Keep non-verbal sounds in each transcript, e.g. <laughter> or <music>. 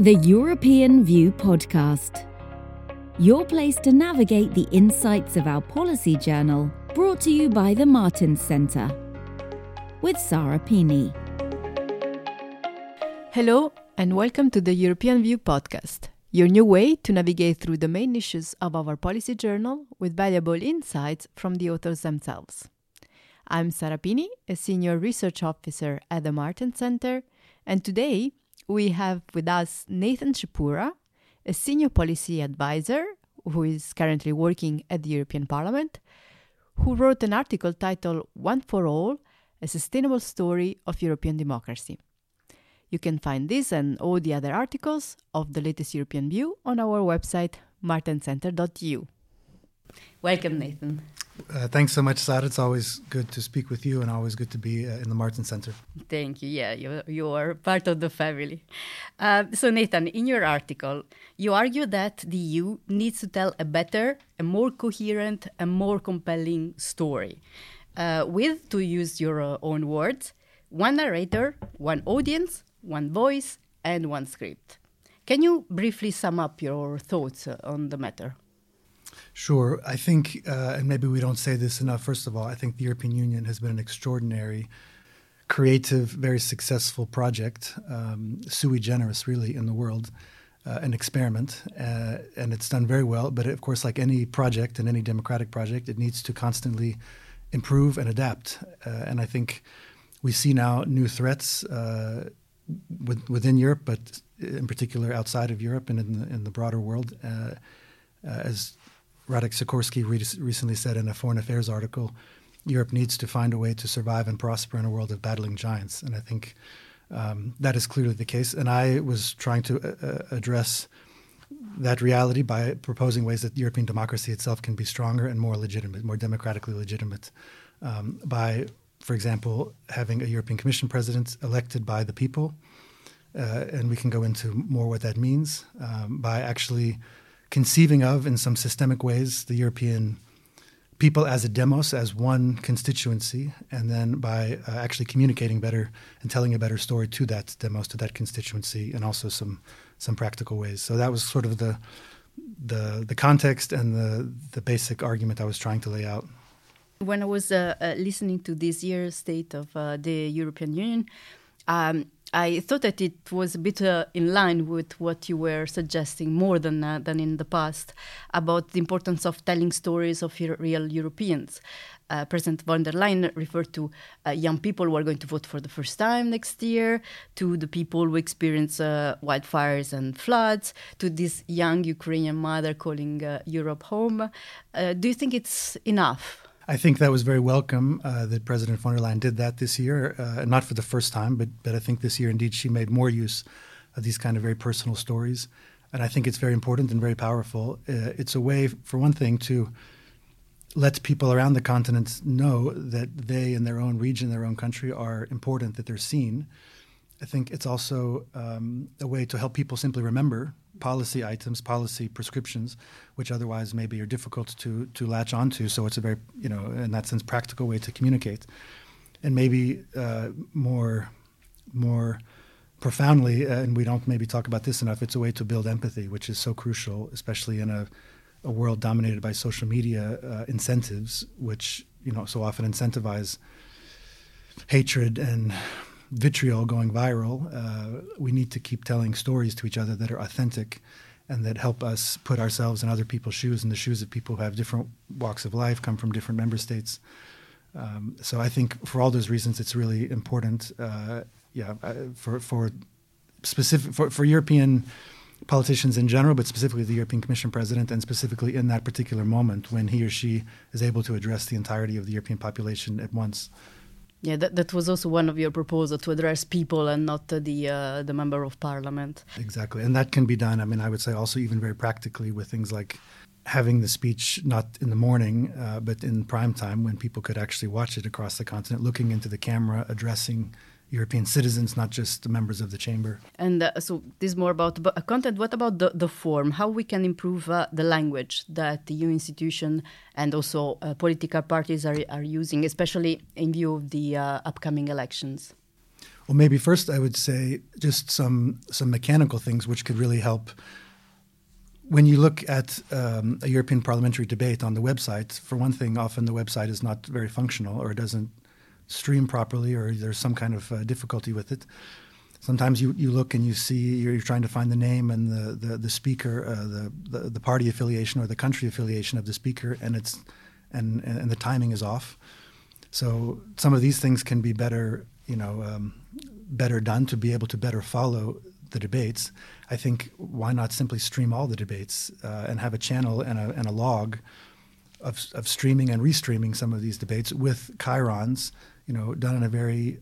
The European View Podcast. Your place to navigate the insights of our policy journal, brought to you by the Martens Centre. With Sara Pini. Hello, and welcome to the European View Podcast, your new way to navigate through the main issues of our policy journal with valuable insights from the authors themselves. I'm Sara Pini, a senior research officer at the Martens Centre, and today we have with us Nathan Shepura, a senior policy advisor who is currently working at the European Parliament, who wrote an article titled One for All A Sustainable Story of European Democracy. You can find this and all the other articles of the latest European View on our website, martenscentre.eu. Welcome, Nathan. Uh, thanks so much, Sad. It's always good to speak with you and always good to be uh, in the Martens Centre. Thank you. Yeah, you, you are part of the family. Uh, so, Nathan, in your article, you argue that the EU needs to tell a better, a more coherent, a more compelling story. Uh, with, to use your uh, own words, one narrator, one audience, one voice, and one script. Can you briefly sum up your thoughts uh, on the matter? Sure. I think, uh, and maybe we don't say this enough, first of all, I think the European Union has been an extraordinary, creative, very successful project, um, sui generis, really, in the world, uh, an experiment. Uh, and it's done very well. But of course, like any project and any democratic project, it needs to constantly improve and adapt. Uh, and I think we see now new threats uh, with, within Europe, but in particular outside of Europe and in the, in the broader world. Uh, as Radek Sikorski re- recently said in a foreign affairs article, Europe needs to find a way to survive and prosper in a world of battling giants. And I think um, that is clearly the case. And I was trying to uh, uh, address that reality by proposing ways that European democracy itself can be stronger and more legitimate, more democratically legitimate. Um, by, for example, having a European Commission president elected by the people. Uh, and we can go into more what that means um, by actually conceiving of, in some systemic ways, the European people as a demos, as one constituency, and then by uh, actually communicating better and telling a better story to that demos, to that constituency, and also some some practical ways. So that was sort of the the the context and the the basic argument I was trying to lay out. When I was uh, uh, listening to this year's state of uh, the European Union. Um, I thought that it was a bit uh, in line with what you were suggesting more than uh, than in the past about the importance of telling stories of real Europeans. Uh, President von der Leyen referred to uh, young people who are going to vote for the first time next year, to the people who experience uh, wildfires and floods, to this young Ukrainian mother calling uh, Europe home. do you think it's enough? I think that was very welcome uh, that President von der Leyen did that this year, uh, not for the first time, but but I think this year indeed she made more use of these kind of very personal stories, and I think it's very important and very powerful. Uh, it's a way, for one thing, to let people around the continent know that they in their own region, their own country, are important, that they're seen. I think it's also um, a way to help people simply remember policy items, policy prescriptions, which otherwise maybe are difficult to to latch onto. So it's a very you know in that sense practical way to communicate, and maybe uh, more more profoundly, uh, and we don't maybe talk about this enough. It's a way to build empathy, which is so crucial, especially in a a world dominated by social media uh, incentives, which you know so often incentivize hatred and vitriol going viral, uh, we need to keep telling stories to each other that are authentic and that help us put ourselves in other people's shoes, and the shoes of people who have different walks of life, come from different member states. Um, so I think for all those reasons, it's really important. Uh, yeah, uh, for for specific for, for European politicians in general, but specifically the European Commission president, and specifically in that particular moment when he or she is able to address the entirety of the European population at once. Yeah, that, that was also one of your proposals to address people and not the uh, the member of parliament. Exactly, and that can be done. I mean, I would say also even very practically with things like having the speech not in the morning, uh, but in prime time when people could actually watch it across the continent, looking into the camera, addressing European citizens, not just the members of the chamber. And uh, so this is more about uh, content. What about the, the form? How we can improve uh, the language that the EU institution and also uh, political parties are, are using, especially in view of the uh, upcoming elections? Well, maybe first I would say just some some mechanical things which could really help. When you look at um, a European parliamentary debate on the website, for one thing, often the website is not very functional or it doesn't stream properly or there's some kind of uh, difficulty with it. Sometimes you, you look and you see you're, you're trying to find the name and the the, the speaker, uh, the, the, the party affiliation or the country affiliation of the speaker, and it's and and the timing is off. So some of these things can be better, you know, um, better done to be able to better follow the debates. I think why not simply stream all the debates uh, and have a channel and a, and a log of, of streaming and restreaming some of these debates with chyrons, you know, done in a very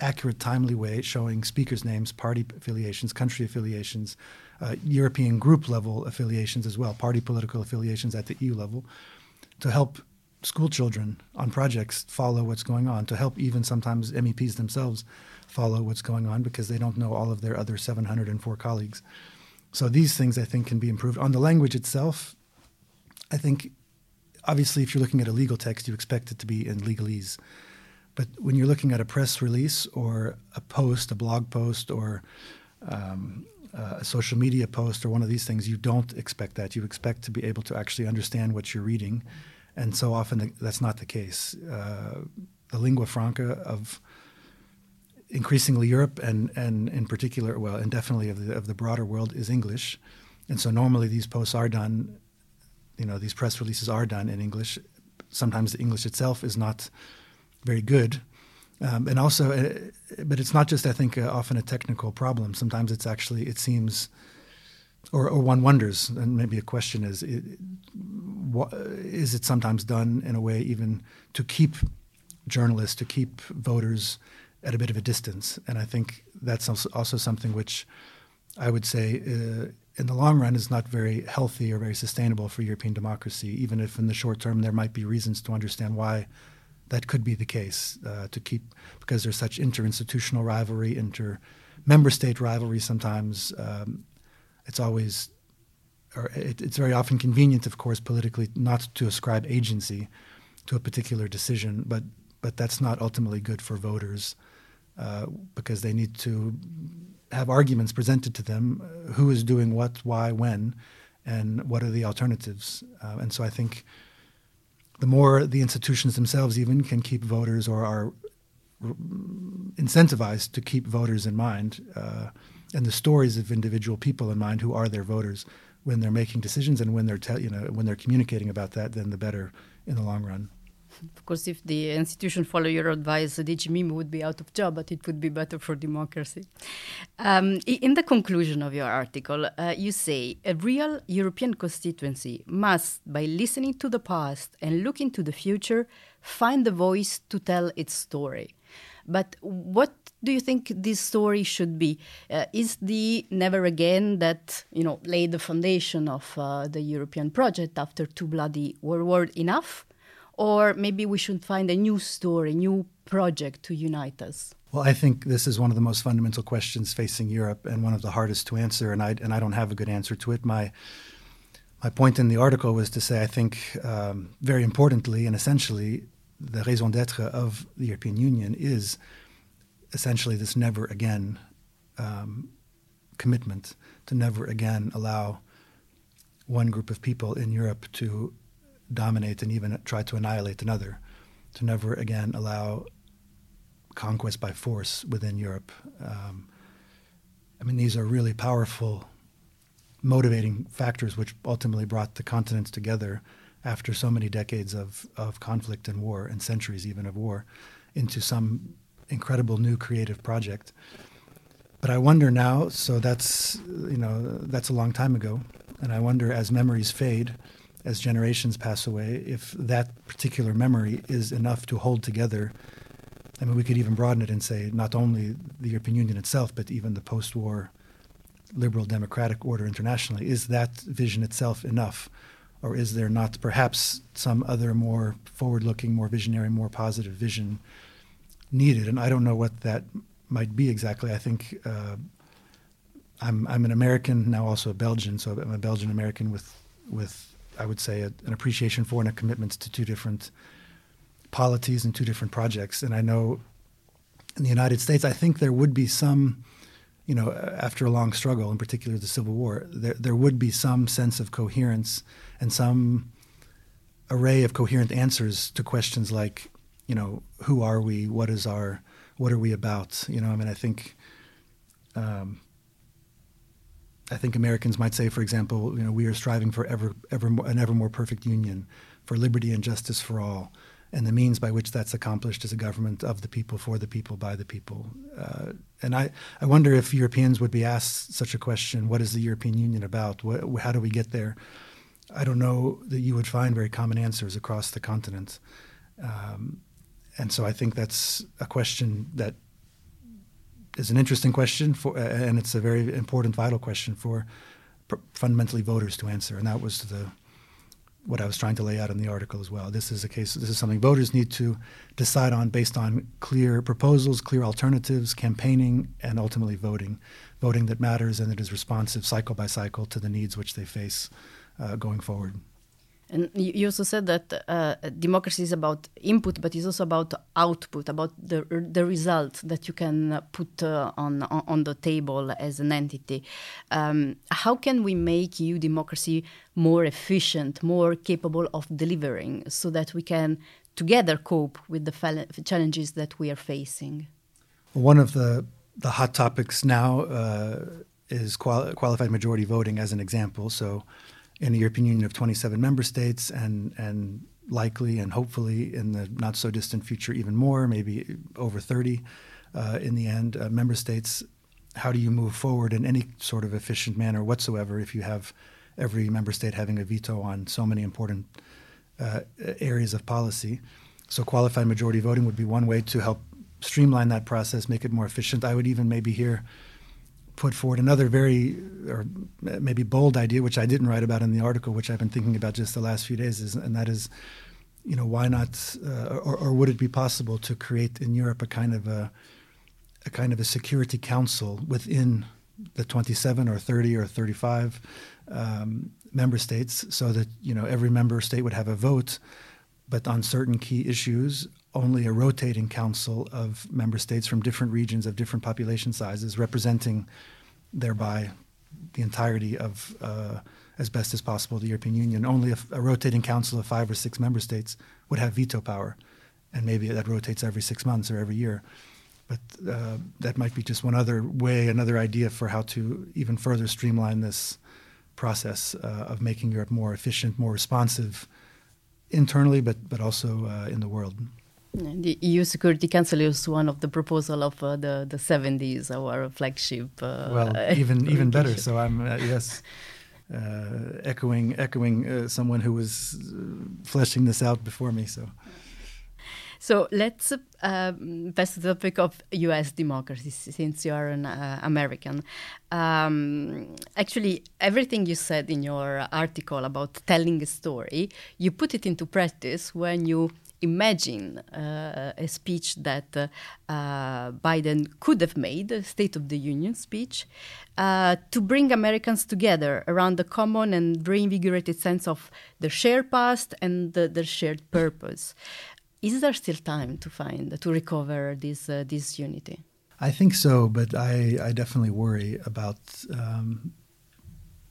accurate, timely way, showing speakers' names, party affiliations, country affiliations, uh, European group level affiliations as well, party political affiliations at the EU level, to help school children on projects follow what's going on, to help even sometimes MEPs themselves follow what's going on because they don't know all of their other 704 colleagues. So these things I think can be improved. On the language itself, I think obviously if you're looking at a legal text, you expect it to be in legalese. But when you're looking at a press release or a post, a blog post, or um, a social media post, or one of these things, you don't expect that. You expect to be able to actually understand what you're reading and so often that's not the case. Uh, the lingua franca of increasingly Europe and, and in particular, well, and definitely of the, of the broader world is English. And so normally these posts are done, you know, these press releases are done in English. Sometimes the English itself is not very good. Um, and also, uh, but it's not just, I think, uh, often a technical problem. Sometimes it's actually, it seems, or, or one wonders, and maybe a question is, it, what, is it sometimes done in a way even to keep journalists, to keep voters at a bit of a distance? And I think that's also something which I would say uh, in the long run is not very healthy or very sustainable for European democracy, even if in the short term there might be reasons to understand why that could be the case, uh, to keep, because there's such interinstitutional rivalry, inter member state rivalry sometimes. Um, it's always or it, it's very often convenient, of course, politically, not to ascribe agency to a particular decision, but but that's not ultimately good for voters uh, because they need to have arguments presented to them: uh, who is doing what, why, when, and what are the alternatives. Uh, and so I think the more the institutions themselves even can keep voters or are incentivized to keep voters in mind uh, and the stories of individual people in mind who are their voters when they're making decisions and when they're te- you know when they're communicating about that, then the better in the long run. Of course, if the institution follow your advice, the DG would be out of job, but it would be better for democracy. Um, in the conclusion of your article, uh, you say a real European constituency must, by listening to the past and looking to the future, find the voice to tell its story. But what do you think this story should be? Uh, is the never again that you know laid the foundation of uh, the European project after two bloody world war enough, or maybe we should find a new story, a new project to unite us? Well, I think this is one of the most fundamental questions facing Europe, and one of the hardest to answer. And I and I don't have a good answer to it. My my point in the article was to say I think um, very importantly and essentially the raison d'être of the European Union is essentially this never again um, commitment to never again allow one group of people in Europe to dominate and even try to annihilate another, to never again allow conquest by force within Europe. Um, I mean, these are really powerful, motivating factors which ultimately brought the continents together after so many decades of, of conflict and war and centuries even of war into some incredible new creative project. But I wonder now, so that's you know that's a long time ago, and I wonder as memories fade, as generations pass away, if that particular memory is enough to hold together. I mean, we could even broaden it and say not only the European Union itself, but even the post-war liberal democratic order internationally. Is that vision itself enough? Or is there not perhaps some other more forward looking, more visionary, more positive vision needed? And I don't know what that might be exactly. I think uh, I'm, I'm an American, now also a Belgian, so I'm a Belgian American with, with I would say, a, an appreciation for and a commitment to two different polities and two different projects. And I know in the United States, I think there would be some, you know, after a long struggle, in particular the Civil War, there, there would be some sense of coherence and some array of coherent answers to questions like, you know, who are we? What is our, what are we about? You know, I mean, I think, um, I think Americans might say, for example, you know, we are striving for ever, ever more, an ever more perfect union, for liberty and justice for all, and the means by which that's accomplished is a government of the people, for the people, by the people. Uh, and I, I wonder if Europeans would be asked such a question: What is the European Union about? What, how do we get there? I don't know that you would find very common answers across the continent. Um, and so I think that's a question that is an interesting question for, uh, and it's a very important, vital question for pr- fundamentally voters to answer. And that was the what I was trying to lay out in the article as well. This is a case. This is something voters need to decide on based on clear proposals, clear alternatives, campaigning, and ultimately voting. Voting that matters and that is responsive cycle by cycle to the needs which they face uh, going forward. And you also said that uh, democracy is about input, but it's also about output, about the the result that you can put uh, on on the table as an entity. Um, how can we make EU democracy more efficient, more capable of delivering, so that we can together cope with the challenges that we are facing? One of the the hot topics now uh, is quali qualified majority voting, as an example. So in the European Union of 27 member states, and and likely and hopefully in the not so distant future even more, maybe over 30 uh, in the end, uh, member states. How do you move forward in any sort of efficient manner whatsoever if you have every member state having a veto on so many important uh, areas of policy? So qualified majority voting would be one way to help streamline that process, make it more efficient. I would even maybe here put forward another very or maybe bold idea, which I didn't write about in the article, which I've been thinking about just the last few days, is, and that is, you know, why not, uh, or, or, would it be possible to create in Europe a kind of a, a kind of a security council within the 27 or 30 or 35 um, member states, so that you know every member state would have a vote, but on certain key issues, only a rotating council of member states from different regions of different population sizes, representing thereby the entirety of, uh, as best as possible, the European Union. Only a, a, rotating council of five or six member states would have veto power, and maybe that rotates every six months or every year. But uh, that might be just one other way, another idea for how to even further streamline this process uh, of making Europe more efficient, more responsive internally, but but also uh, in the world. The EU Security Council is one of the proposal of uh, the the 70s, our flagship. Uh, well, <laughs> even even better. So I'm uh, yes, uh, echoing echoing uh, someone who was uh, fleshing this out before me. So. So let's um, pass to the topic of U.S. democracy, since you are an American. Um, actually, everything you said in your article about telling a story, you put it into practice when you imagine uh, a speech that uh, uh, Biden could have made, a State of the Union speech, uh, to bring Americans together around the common and reinvigorated sense of the shared past and the, the shared purpose. Is there still time to find, to recover this, uh, this unity? I think so, but I, I definitely worry about um,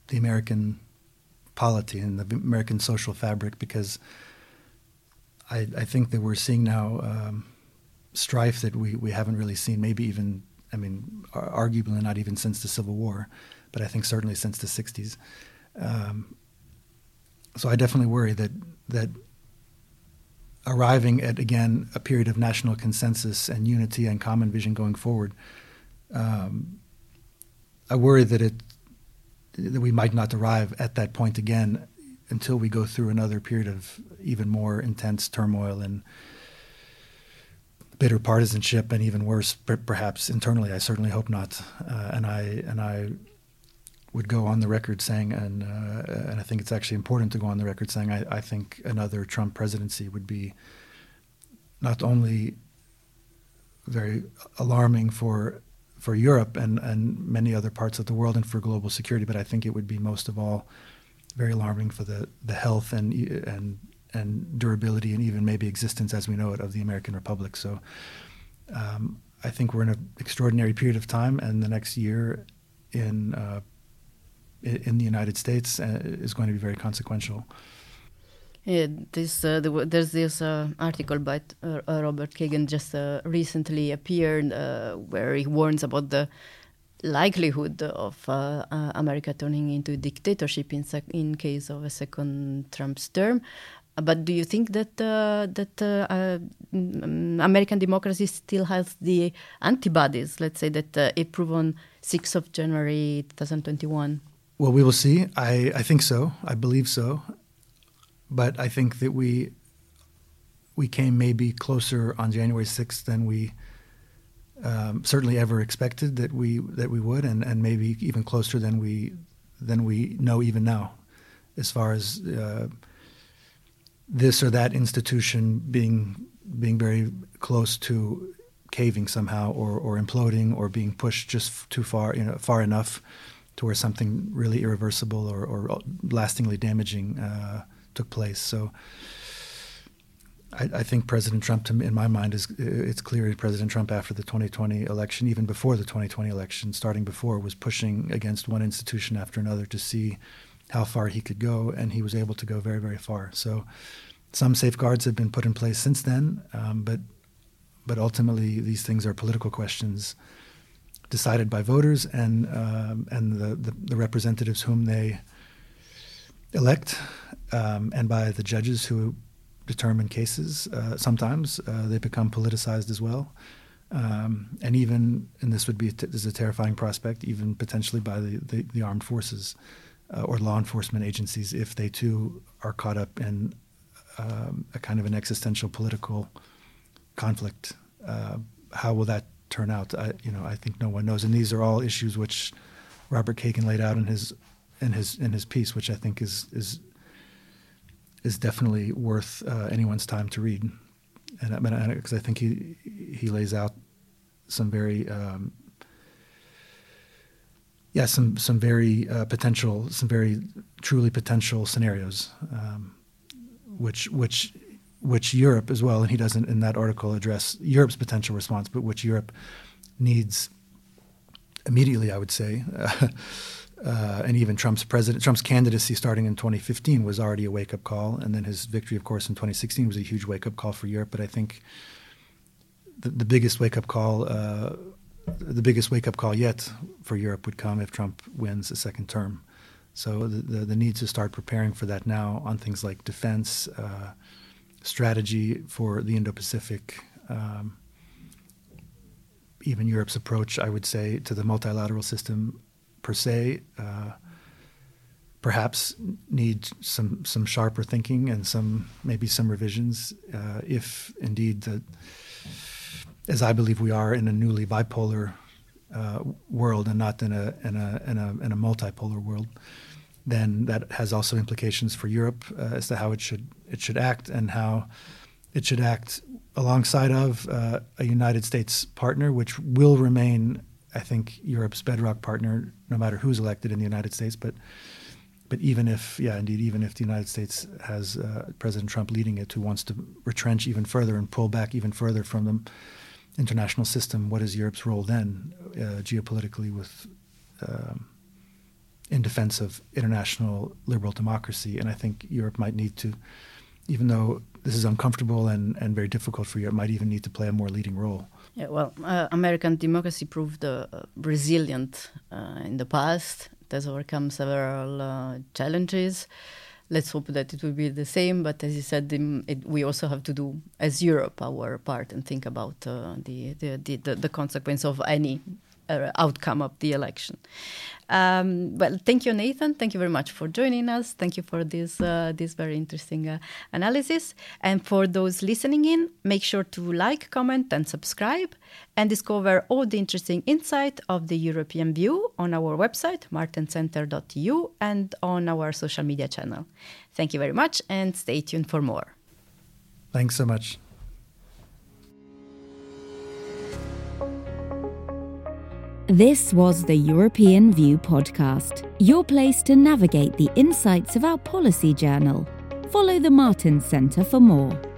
the American polity and the American social fabric because I, I think that we're seeing now um, strife that we, we haven't really seen, maybe even, I mean, arguably not even since the Civil War, but I think certainly since the 60s. Um, so I definitely worry that, that arriving at, again, a period of national consensus and unity and common vision going forward, um, I worry that it that we might not arrive at that point again until we go through another period of even more intense turmoil and bitter partisanship, and even worse, perhaps internally. I certainly hope not. Uh, and I and I would go on the record saying, and uh, and I think it's actually important to go on the record saying, I, I think another Trump presidency would be not only very alarming for for Europe and, and many other parts of the world and for global security, but I think it would be most of all very alarming for the, the health and and and durability and even maybe existence as we know it of the American Republic. So um, I think we're in an extraordinary period of time, and the next year in uh, in the United States uh, is going to be very consequential. Yeah, this uh, the, there's this uh, article by uh, Robert Kagan just uh, recently appeared uh, where he warns about the likelihood of uh, uh, America turning into a dictatorship in in case of a second Trump's term. Uh, but do you think that that mm, American democracy still has the antibodies? Let's say that it proved on 6th of January 2021. Well, we will see. I, I think so. I believe so but I think that we we came maybe closer on January 6th than we um, certainly ever expected that we that we would, and, and maybe even closer than we than we know even now, as far as uh, this or that institution being being very close to caving somehow or, or imploding or being pushed just too far you know far enough to where something really irreversible or, or lastingly damaging uh, took place. So I, I, think President Trump, in my mind, is it's clear President Trump after the 2020 election, even before the 2020 election, starting before, was pushing against one institution after another to see how far he could go, and he was able to go very, very far. So some safeguards have been put in place since then, um, but but ultimately these things are political questions decided by voters and um, and the, the, the representatives whom they elect um, and by the judges who determine cases. Uh, sometimes uh, they become politicized as well. Um, and even, and this would be this is a terrifying prospect, even potentially by the, the, the armed forces uh, or law enforcement agencies, if they too are caught up in um, a kind of an existential political conflict. Uh, how will that turn out? I, you know, I think no one knows. And these are all issues which Robert Kagan laid out in his in his in his piece, which I think is is is definitely worth uh, anyone's time to read, and because I, I, think he he lays out some very um, yeah some some very uh, potential some very truly potential scenarios, um, which which which Europe as well, and he doesn't in that article address Europe's potential response, but which Europe needs immediately, I would say. uh, <laughs> and even Trump's president, Trump's candidacy starting in 2015 was already a wake up call, and then his victory, of course, in 2016 was a huge wake up call for Europe. But I think the, the biggest wake up call, uh, the biggest wake up call yet for Europe would come if Trump wins a second term. So the, the, the need to start preparing for that now on things like defense, uh, strategy for the Indo-Pacific. Um, even Europe's approach, I would say, to the multilateral system per se uh, perhaps need some some sharper thinking and some maybe some revisions uh, if indeed the as I believe we are in a newly bipolar uh, world and not in a in a in a in a multipolar world then that has also implications for Europe uh, as to how it should it should act and how it should act alongside of uh, a United States partner which will remain I think Europe's bedrock partner, no matter who's elected in the United States. But but even if, yeah, indeed, even if the United States has uh, President Trump leading it, who wants to retrench even further and pull back even further from the international system, what is Europe's role then, uh, geopolitically, with um, in defense of international liberal democracy? And I think Europe might need to, even though this is uncomfortable and, and very difficult for Europe, might even need to play a more leading role. Yeah, well, uh, American democracy proved uh, resilient uh, in the past. It has overcome several uh, challenges. Let's hope that it will be the same. But as you said, it, we also have to do, as Europe, our part and think about uh, the, the, the, the consequence of any uh, outcome of the election. Um, well, thank you, Nathan. Thank you very much for joining us. Thank you for this uh, this very interesting uh, analysis. And for those listening in, make sure to like, comment, and subscribe, and discover all the interesting insight of the European view on our website martenscentre.eu and on our social media channel. Thank you very much, and stay tuned for more. Thanks so much. This was the European View podcast, your place to navigate the insights of our policy journal. Follow the Martens Centre for more.